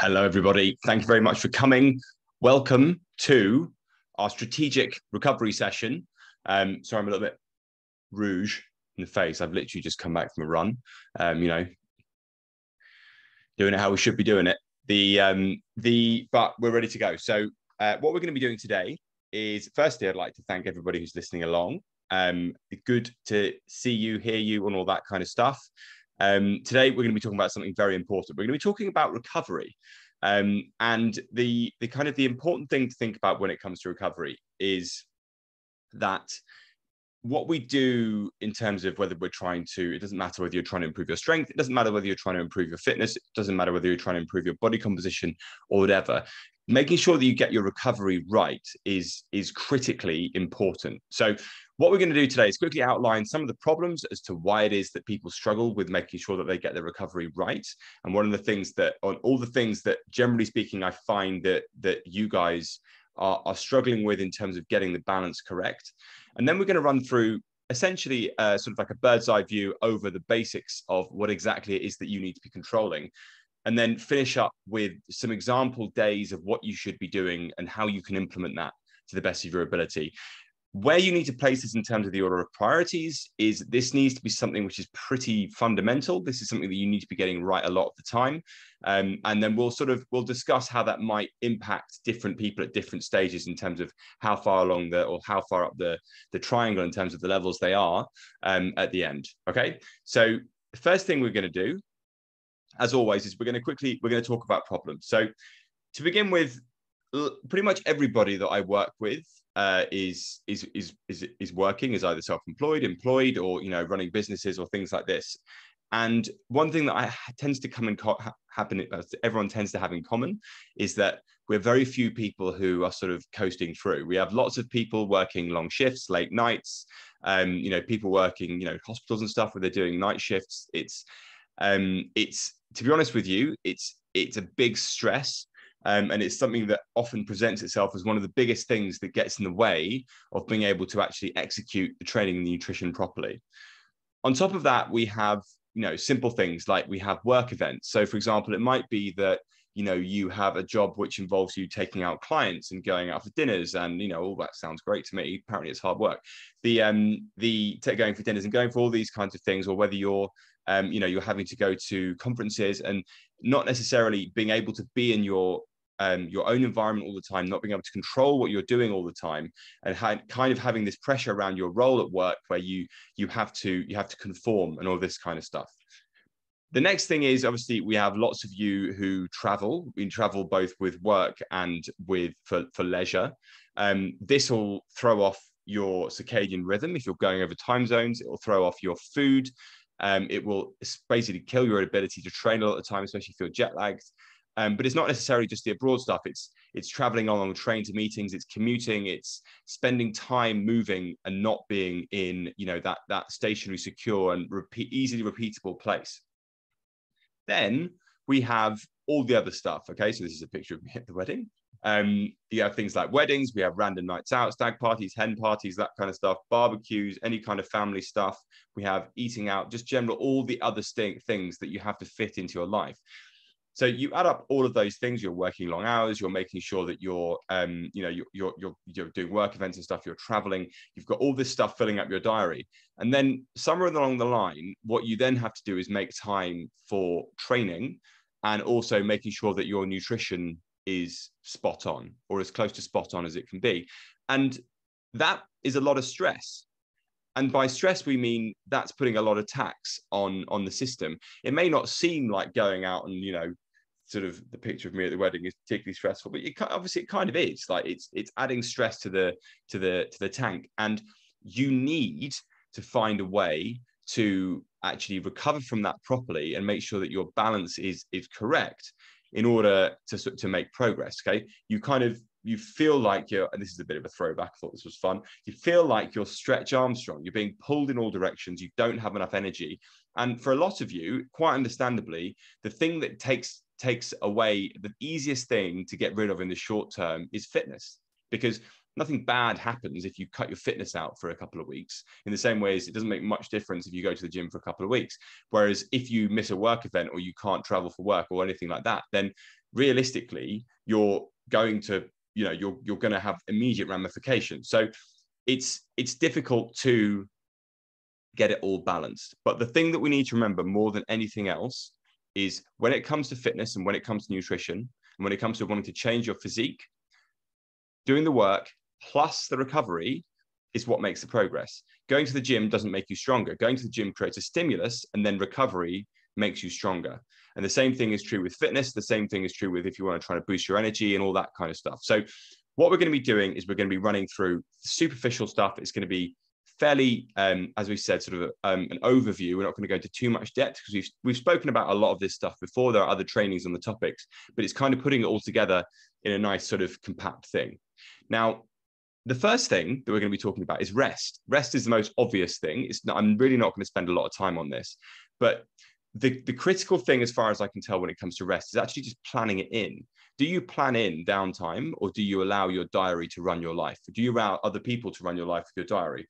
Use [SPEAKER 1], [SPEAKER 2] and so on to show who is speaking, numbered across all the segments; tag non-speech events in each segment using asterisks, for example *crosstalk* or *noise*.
[SPEAKER 1] Hello, everybody. Thank you very much for coming. Welcome to our strategic recovery session. Um, sorry, I'm a little bit rouge in the face. I've literally just come back from a run. Um, you know, doing it how we should be doing it. The um, the but we're ready to go. So uh, what we're going to be doing today is firstly, I'd like to thank everybody who's listening along. Um, good to see you, hear you, and all that kind of stuff. Um, today, we're going to be talking about something very important. We're going to be talking about recovery. Um, and the, the kind of the important thing to think about when it comes to recovery is that what we do in terms of whether we're trying to, it doesn't matter whether you're trying to improve your strength, it doesn't matter whether you're trying to improve your fitness, it doesn't matter whether you're trying to improve your body composition or whatever making sure that you get your recovery right is is critically important. So what we're going to do today is quickly outline some of the problems as to why it is that people struggle with making sure that they get their recovery right. And one of the things that on all the things that generally speaking i find that that you guys are, are struggling with in terms of getting the balance correct. And then we're going to run through essentially uh, sort of like a bird's eye view over the basics of what exactly it is that you need to be controlling and then finish up with some example days of what you should be doing and how you can implement that to the best of your ability. Where you need to place this in terms of the order of priorities is this needs to be something which is pretty fundamental. This is something that you need to be getting right a lot of the time. Um, and then we'll sort of we'll discuss how that might impact different people at different stages in terms of how far along the or how far up the the triangle in terms of the levels they are um, at the end. Okay, so the first thing we're going to do as always, is we're going to quickly we're going to talk about problems. So, to begin with, pretty much everybody that I work with uh, is, is is is is working, is either self-employed, employed, or you know running businesses or things like this. And one thing that I tends to come and co- happen, uh, everyone tends to have in common, is that we're very few people who are sort of coasting through. We have lots of people working long shifts, late nights. Um, you know, people working, you know, hospitals and stuff where they're doing night shifts. It's um, it's to be honest with you, it's it's a big stress. Um, and it's something that often presents itself as one of the biggest things that gets in the way of being able to actually execute the training and the nutrition properly. On top of that, we have you know simple things like we have work events. So, for example, it might be that you know you have a job which involves you taking out clients and going out for dinners and you know all that sounds great to me apparently it's hard work the um the going for dinners and going for all these kinds of things or whether you're um, you know you're having to go to conferences and not necessarily being able to be in your um, your own environment all the time, not being able to control what you're doing all the time, and ha- kind of having this pressure around your role at work where you you have to you have to conform and all this kind of stuff. The next thing is obviously we have lots of you who travel. We travel both with work and with for, for leisure. Um, this will throw off your circadian rhythm if you're going over time zones. It will throw off your food. Um, it will basically kill your ability to train a lot of the time, especially if you're jet lagged. Um, but it's not necessarily just the abroad stuff. It's it's traveling along the train to meetings. It's commuting. It's spending time moving and not being in you know that that stationary, secure, and repeat, easily repeatable place. Then we have all the other stuff. Okay, so this is a picture of me at the wedding. Um, you have things like weddings, we have random nights out, stag parties, hen parties, that kind of stuff, barbecues, any kind of family stuff. We have eating out, just general, all the other st- things that you have to fit into your life. So you add up all of those things. You're working long hours. You're making sure that you're, um, you know, you're, you're you're you're doing work events and stuff. You're traveling. You've got all this stuff filling up your diary. And then somewhere along the line, what you then have to do is make time for training, and also making sure that your nutrition is spot on or as close to spot on as it can be. And that is a lot of stress. And by stress, we mean that's putting a lot of tax on on the system. It may not seem like going out and you know, sort of the picture of me at the wedding is particularly stressful, but it, obviously it kind of is. Like it's it's adding stress to the to the to the tank, and you need to find a way to actually recover from that properly and make sure that your balance is is correct in order to, to make progress. Okay. You kind of you feel like you're, and this is a bit of a throwback. I thought this was fun. You feel like you're Stretch Armstrong. You're being pulled in all directions. You don't have enough energy. And for a lot of you, quite understandably, the thing that takes takes away the easiest thing to get rid of in the short term is fitness because nothing bad happens if you cut your fitness out for a couple of weeks in the same way as it doesn't make much difference if you go to the gym for a couple of weeks whereas if you miss a work event or you can't travel for work or anything like that then realistically, you're going to, you know, you're you're going to have immediate ramifications. So it's it's difficult to get it all balanced. But the thing that we need to remember more than anything else is when it comes to fitness and when it comes to nutrition and when it comes to wanting to change your physique, doing the work plus the recovery is what makes the progress. Going to the gym doesn't make you stronger. Going to the gym creates a stimulus and then recovery makes you stronger. And the same thing is true with fitness. The same thing is true with if you want to try to boost your energy and all that kind of stuff. So, what we're going to be doing is we're going to be running through superficial stuff. It's going to be fairly, um, as we said, sort of um, an overview. We're not going to go into too much depth because we've we've spoken about a lot of this stuff before. There are other trainings on the topics, but it's kind of putting it all together in a nice sort of compact thing. Now, the first thing that we're going to be talking about is rest. Rest is the most obvious thing. It's not, I'm really not going to spend a lot of time on this, but the, the critical thing, as far as I can tell, when it comes to rest, is actually just planning it in. Do you plan in downtime, or do you allow your diary to run your life? Do you allow other people to run your life with your diary?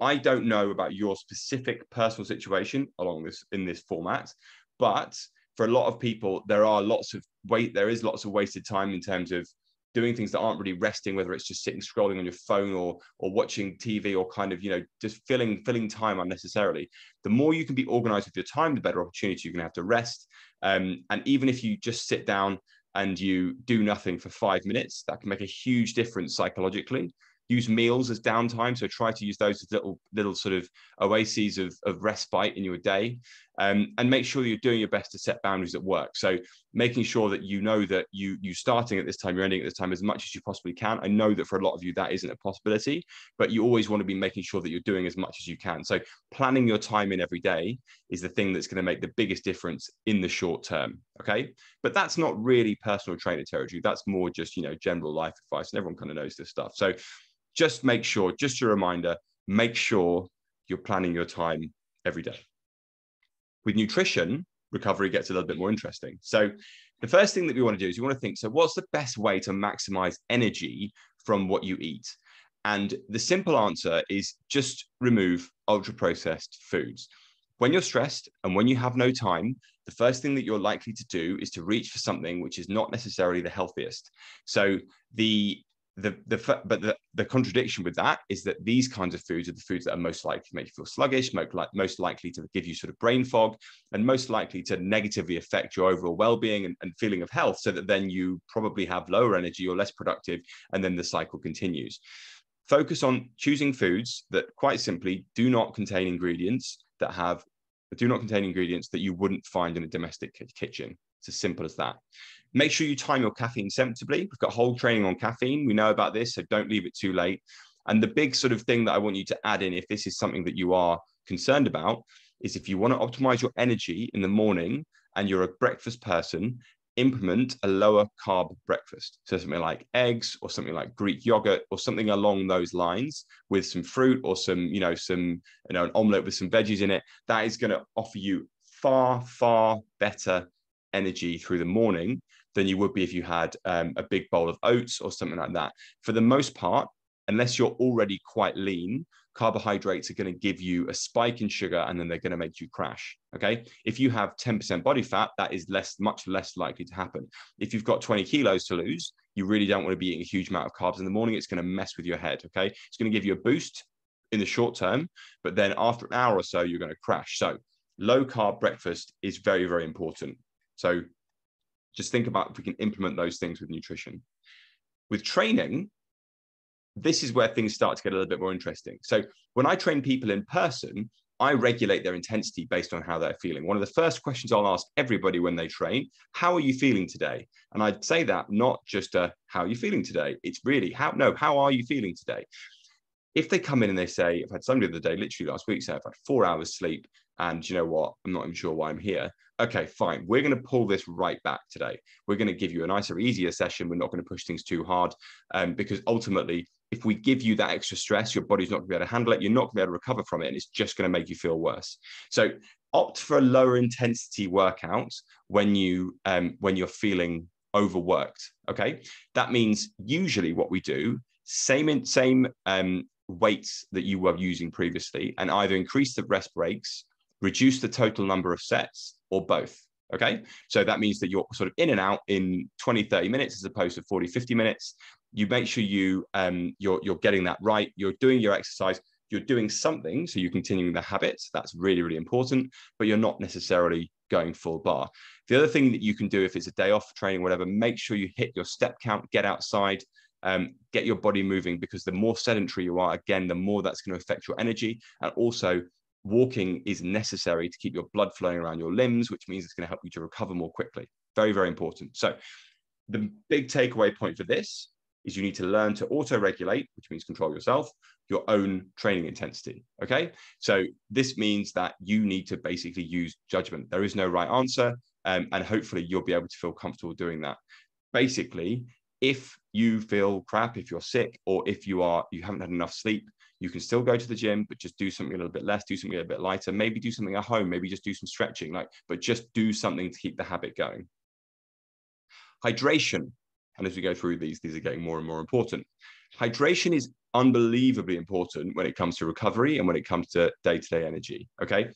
[SPEAKER 1] I don't know about your specific personal situation along this in this format, but for a lot of people, there are lots of wait. There is lots of wasted time in terms of doing things that aren't really resting, whether it's just sitting scrolling on your phone or or watching TV or kind of you know just filling filling time unnecessarily. The more you can be organized with your time, the better opportunity you're going to have to rest. Um, and even if you just sit down and you do nothing for five minutes, that can make a huge difference psychologically use meals as downtime. So try to use those as little little sort of oases of, of respite in your day. Um, and make sure you're doing your best to set boundaries at work. So making sure that you know that you you starting at this time, you're ending at this time as much as you possibly can. I know that for a lot of you that isn't a possibility, but you always want to be making sure that you're doing as much as you can. So planning your time in every day is the thing that's going to make the biggest difference in the short term. Okay. But that's not really personal trainer territory. That's more just, you know, general life advice. And everyone kind of knows this stuff. So just make sure, just a reminder, make sure you're planning your time every day. With nutrition, recovery gets a little bit more interesting. So, the first thing that we want to do is you want to think so, what's the best way to maximize energy from what you eat? And the simple answer is just remove ultra processed foods. When you're stressed and when you have no time, the first thing that you're likely to do is to reach for something which is not necessarily the healthiest. So, the the, the but the, the contradiction with that is that these kinds of foods are the foods that are most likely to make you feel sluggish, most, like, most likely to give you sort of brain fog, and most likely to negatively affect your overall well-being and, and feeling of health, so that then you probably have lower energy or less productive, and then the cycle continues. Focus on choosing foods that quite simply do not contain ingredients that have do not contain ingredients that you wouldn't find in a domestic kitchen. It's as simple as that. Make sure you time your caffeine sensibly. We've got whole training on caffeine. We know about this, so don't leave it too late. And the big sort of thing that I want you to add in, if this is something that you are concerned about, is if you want to optimize your energy in the morning and you're a breakfast person, implement a lower carb breakfast. So something like eggs or something like Greek yogurt or something along those lines with some fruit or some, you know, some, you know, an omelette with some veggies in it. That is going to offer you far, far better energy through the morning than you would be if you had um, a big bowl of oats or something like that. For the most part, unless you're already quite lean, carbohydrates are going to give you a spike in sugar and then they're going to make you crash. Okay. If you have 10% body fat, that is less, much less likely to happen. If you've got 20 kilos to lose, you really don't want to be eating a huge amount of carbs in the morning. It's going to mess with your head. Okay. It's going to give you a boost in the short term, but then after an hour or so, you're going to crash. So low carb breakfast is very, very important. So just think about if we can implement those things with nutrition. With training, this is where things start to get a little bit more interesting. So when I train people in person, I regulate their intensity based on how they're feeling. One of the first questions I'll ask everybody when they train, how are you feeling today? And I'd say that not just a, how are you feeling today? It's really how, no, how are you feeling today? If they come in and they say, I've had somebody the other day, literally last week, say I've had four hours sleep and you know what, I'm not even sure why I'm here okay, fine, we're going to pull this right back today. We're going to give you a nicer, easier session. We're not going to push things too hard um, because ultimately, if we give you that extra stress, your body's not going to be able to handle it. You're not going to be able to recover from it, and it's just going to make you feel worse. So opt for a lower intensity workout when you um, when you're feeling overworked. Okay, that means usually what we do same in, same um, weights that you were using previously, and either increase the rest breaks, reduce the total number of sets, or both. Okay. So that means that you're sort of in and out in 20, 30 minutes as opposed to 40, 50 minutes. You make sure you um, you're you're getting that right. You're doing your exercise. You're doing something, so you're continuing the habits. That's really, really important, but you're not necessarily going full bar. The other thing that you can do if it's a day off training, whatever, make sure you hit your step count, get outside, um, get your body moving because the more sedentary you are, again, the more that's going to affect your energy. And also, walking is necessary to keep your blood flowing around your limbs, which means it's going to help you to recover more quickly. Very, very important. So, the big takeaway point for this is you need to learn to auto regulate, which means control yourself, your own training intensity. Okay. So, this means that you need to basically use judgment. There is no right answer. Um, and hopefully, you'll be able to feel comfortable doing that. Basically, if you feel crap, if you're sick, or if you are you haven't had enough sleep, you can still go to the gym, but just do something a little bit less, do something a bit lighter, maybe do something at home, maybe just do some stretching, like, but just do something to keep the habit going. Hydration. And as we go through these, these are getting more and more important. Hydration is unbelievably important when it comes to recovery and when it comes to day-to-day energy. Okay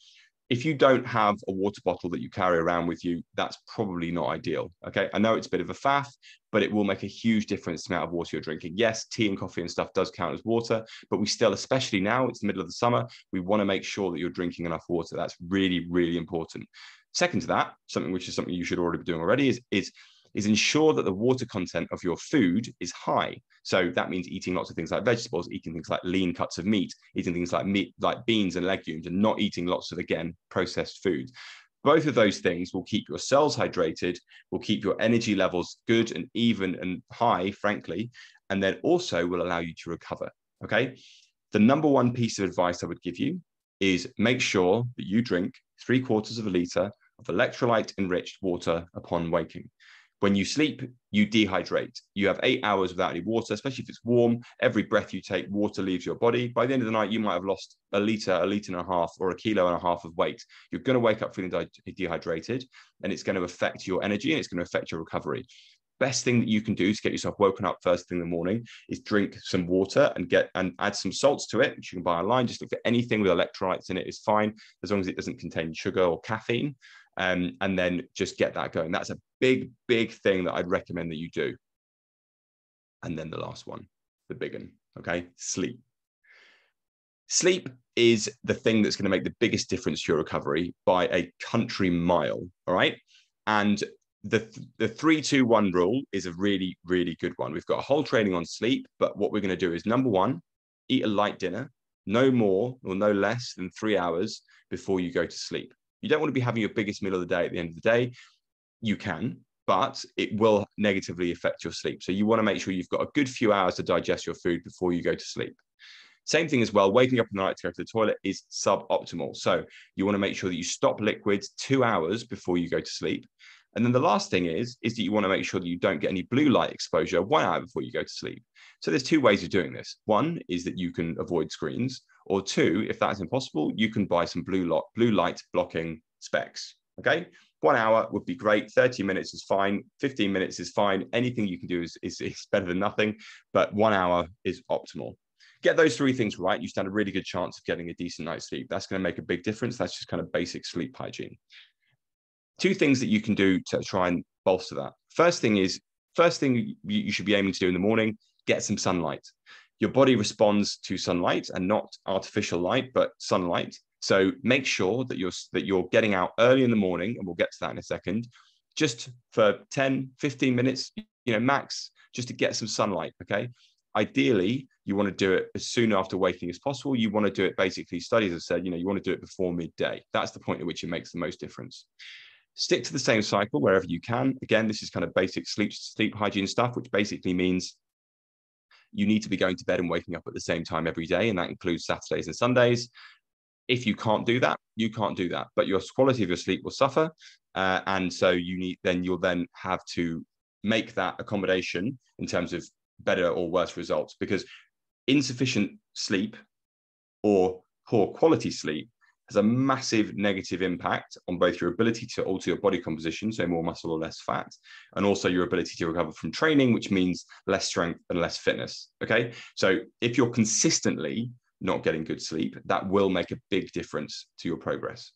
[SPEAKER 1] if you don't have a water bottle that you carry around with you, that's probably not ideal. Okay. I know it's a bit of a faff, but it will make a huge difference to the amount of water you're drinking. Yes, tea and coffee and stuff does count as water, but we still, especially now, it's the middle of the summer, we want to make sure that you're drinking enough water. That's really, really important. Second to that, something which is something you should already be doing already is, is is ensure that the water content of your food is high. So that means eating lots of things like vegetables, eating things like lean cuts of meat, eating things like meat, like beans and legumes, and not eating lots of, again, processed foods. Both of those things will keep your cells hydrated, will keep your energy levels good and even and high, frankly, and then also will allow you to recover. Okay. The number one piece of advice I would give you is make sure that you drink three quarters of a liter of electrolyte enriched water upon waking. When you sleep, you dehydrate. You have eight hours without any water, especially if it's warm. Every breath you take, water leaves your body. By the end of the night, you might have lost a liter, a liter and a half, or a kilo and a half of weight. You're going to wake up feeling de- dehydrated, and it's going to affect your energy and it's going to affect your recovery. Best thing that you can do to get yourself woken up first thing in the morning is drink some water and get and add some salts to it, which you can buy online. Just look for anything with electrolytes in it is fine, as long as it doesn't contain sugar or caffeine um, and then just get that going. That's a big, big thing that I'd recommend that you do. And then the last one, the big one, okay? Sleep. Sleep is the thing that's going to make the biggest difference to your recovery by a country mile, all right? And the, the three, two, one rule is a really, really good one. We've got a whole training on sleep, but what we're going to do is number one, eat a light dinner, no more or no less than three hours before you go to sleep. You don't want to be having your biggest meal of the day at the end of the day. You can, but it will negatively affect your sleep. So you want to make sure you've got a good few hours to digest your food before you go to sleep. Same thing as well, waking up in the night to go to the toilet is suboptimal. So you want to make sure that you stop liquids two hours before you go to sleep. And then the last thing is, is that you want to make sure that you don't get any blue light exposure one hour before you go to sleep. So there's two ways of doing this. One is that you can avoid screens. Or two, if that's impossible, you can buy some blue, light, blue light blocking specs. Okay. One hour would be great. 30 minutes is fine. 15 minutes is fine. Anything you can do is, is, is better than nothing, but one hour is optimal. Get those three things right. You stand a really good chance of getting a decent night's sleep. That's going to make a big difference. That's just kind of basic sleep hygiene. Two things that you can do to try and bolster that. First thing is, first thing you should be aiming to do in the morning, get some sunlight your body responds to sunlight and not artificial light, but sunlight. So make sure that you're that you're getting out early in the morning, and we'll get to that in a second, just for 10, 15 minutes, you know, max, just to get some sunlight. Okay. Ideally, you want to do it as soon after waking as possible. You want to do it basically, studies have said, you know, you want to do it before midday. That's the point at which it makes the most difference. Stick to the same cycle wherever you can. Again, this is kind of basic sleep sleep hygiene stuff, which basically means you need to be going to bed and waking up at the same time every day, and that includes Saturdays and Sundays. If you can't do that, you can't do that, but your quality of your sleep will suffer, uh, and so you need then you'll then have to make that accommodation in terms of better or worse results because insufficient sleep or poor quality sleep has a massive negative impact on both your ability to alter your body composition, so more muscle or less fat, and also your ability to recover from training, which means less strength and less fitness. Okay. So if you're consistently not getting good sleep, that will make a big difference to your progress.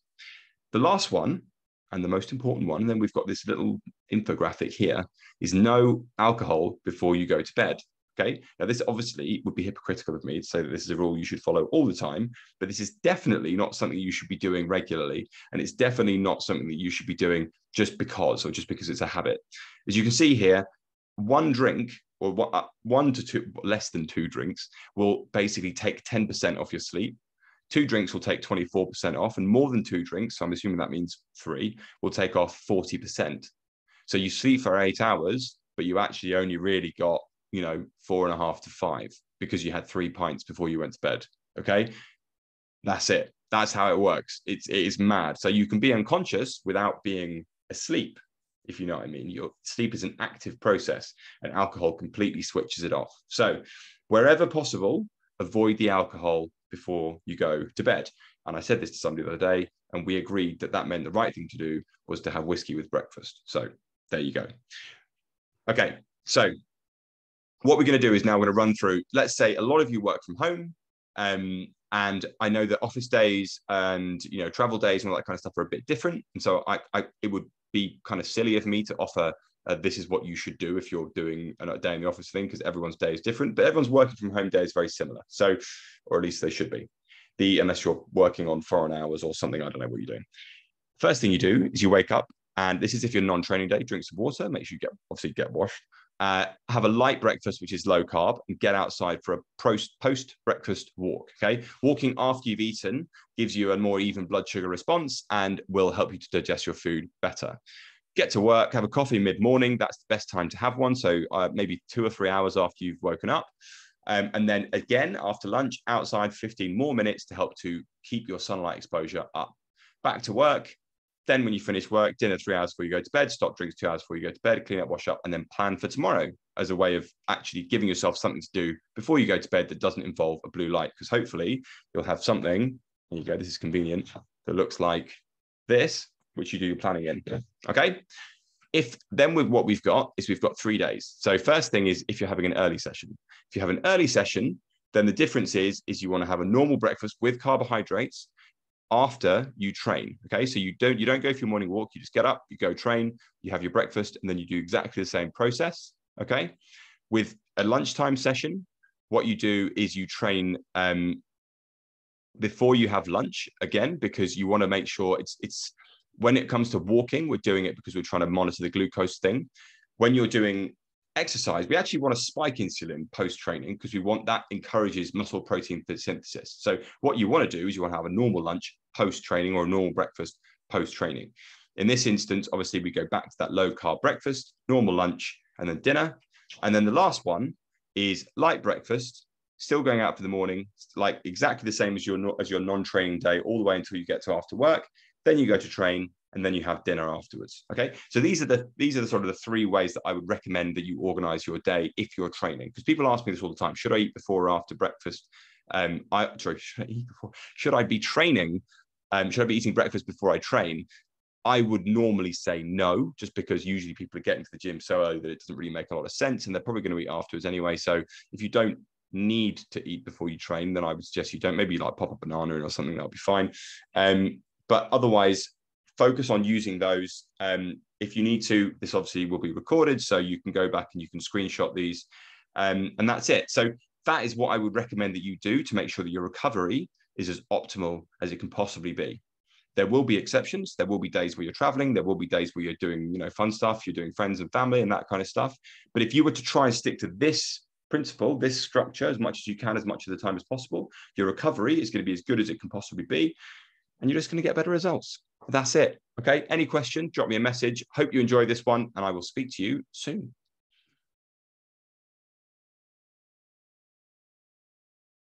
[SPEAKER 1] The last one and the most important one, and then we've got this little infographic here, is no alcohol before you go to bed. Okay. Now, this obviously would be hypocritical of me to say that this is a rule you should follow all the time, but this is definitely not something you should be doing regularly. And it's definitely not something that you should be doing just because or just because it's a habit. As you can see here, one drink or uh, one to two, less than two drinks will basically take 10% off your sleep. Two drinks will take 24% off, and more than two drinks, so I'm assuming that means three, will take off 40%. So you sleep for eight hours, but you actually only really got you know, four and a half to five because you had three pints before you went to bed. Okay. That's it. That's how it works. It's it is mad. So you can be unconscious without being asleep, if you know what I mean. Your sleep is an active process, and alcohol completely switches it off. So wherever possible, avoid the alcohol before you go to bed. And I said this to somebody the other day, and we agreed that that meant the right thing to do was to have whiskey with breakfast. So there you go. Okay, so what we're going to do is now we're going to run through, let's say a lot of you work from home. Um, and I know that office days and you know travel days and all that kind of stuff are a bit different. And so I, I it would be kind of silly of me to offer uh, this is what you should do if you're doing a day in the office thing because everyone's day is different. But everyone's working from home day is very similar. So, or at least they should be. The unless you're working on foreign hours or something, I don't know what you're doing. First thing you do is you wake up, and this is if you're non-training day, drink some water, make sure you get obviously get washed uh, have a light breakfast, which is low carb, and get outside for a post breakfast walk. Okay. Walking after you've eaten gives you a more even blood sugar response and will help you to digest your food better. Get to work, have a coffee mid morning. That's the best time to have one. So uh, maybe two or three hours after you've woken up. Um, and then again, after lunch, outside 15 more minutes to help to keep your sunlight exposure up. Back to work, then, when you finish work, dinner three hours before you go to bed, stop drinks two hours before you go to bed, clean up, wash up, and then plan for tomorrow as a way of actually giving yourself something to do before you go to bed that doesn't involve a blue light. Because hopefully, you'll have something. There you go. This is convenient. That looks like this, which you do your planning in. Okay. If then with what we've got is we've got three days. So first thing is if you're having an early session. If you have an early session, then the difference is is you want to have a normal breakfast with carbohydrates after you train. Okay, so you don't you don't go for your morning walk. You just get up, you go train, you have your breakfast, and then you do exactly the same process. Okay, with a lunchtime session, what you do is you train um, before you have lunch again because you want to make sure it's it's when it comes to walking, we're doing it because we're trying to monitor the glucose thing. When you're doing exercise, we actually want to spike insulin post training because we want that encourages muscle protein synthesis. So, what you want to do is you want to have a normal lunch post training or a normal breakfast post training. In this instance, obviously, we go back to that low carb breakfast, normal lunch, and then dinner. And then the last one is light breakfast, still going out for the morning, like exactly the same as your as your non-training day, all the way until you get to after work. Then you go to train, and then you have dinner afterwards. Okay, so these are the these are the sort of the three ways that I would recommend that you organize your day if you're training. Because people ask me this all the time: Should I eat before or after breakfast? Um, I sorry, *laughs* should I eat before? Should I be training? Um, should I be eating breakfast before I train? I would normally say no, just because usually people are getting to the gym so early that it doesn't really make a lot of sense, and they're probably going to eat afterwards anyway. So if you don't need to eat before you train, then I would suggest you don't. Maybe like pop a banana or something that'll be fine. Um, but otherwise, focus on using those. Um, if you need to, this obviously will be recorded, so you can go back and you can screenshot these, um, and that's it. So that is what I would recommend that you do to make sure that your recovery is as optimal as it can possibly be. There will be exceptions. There will be days where you're traveling. There will be days where you're doing, you know, fun stuff. You're doing friends and family and that kind of stuff. But if you were to try and stick to this principle, this structure, as much as you can, as much of the time as possible, your recovery is going to be as good as it can possibly be, and you're just going to get better results. That's it. Okay. Any question, drop me a message. Hope you enjoy this one, and I will speak to you soon.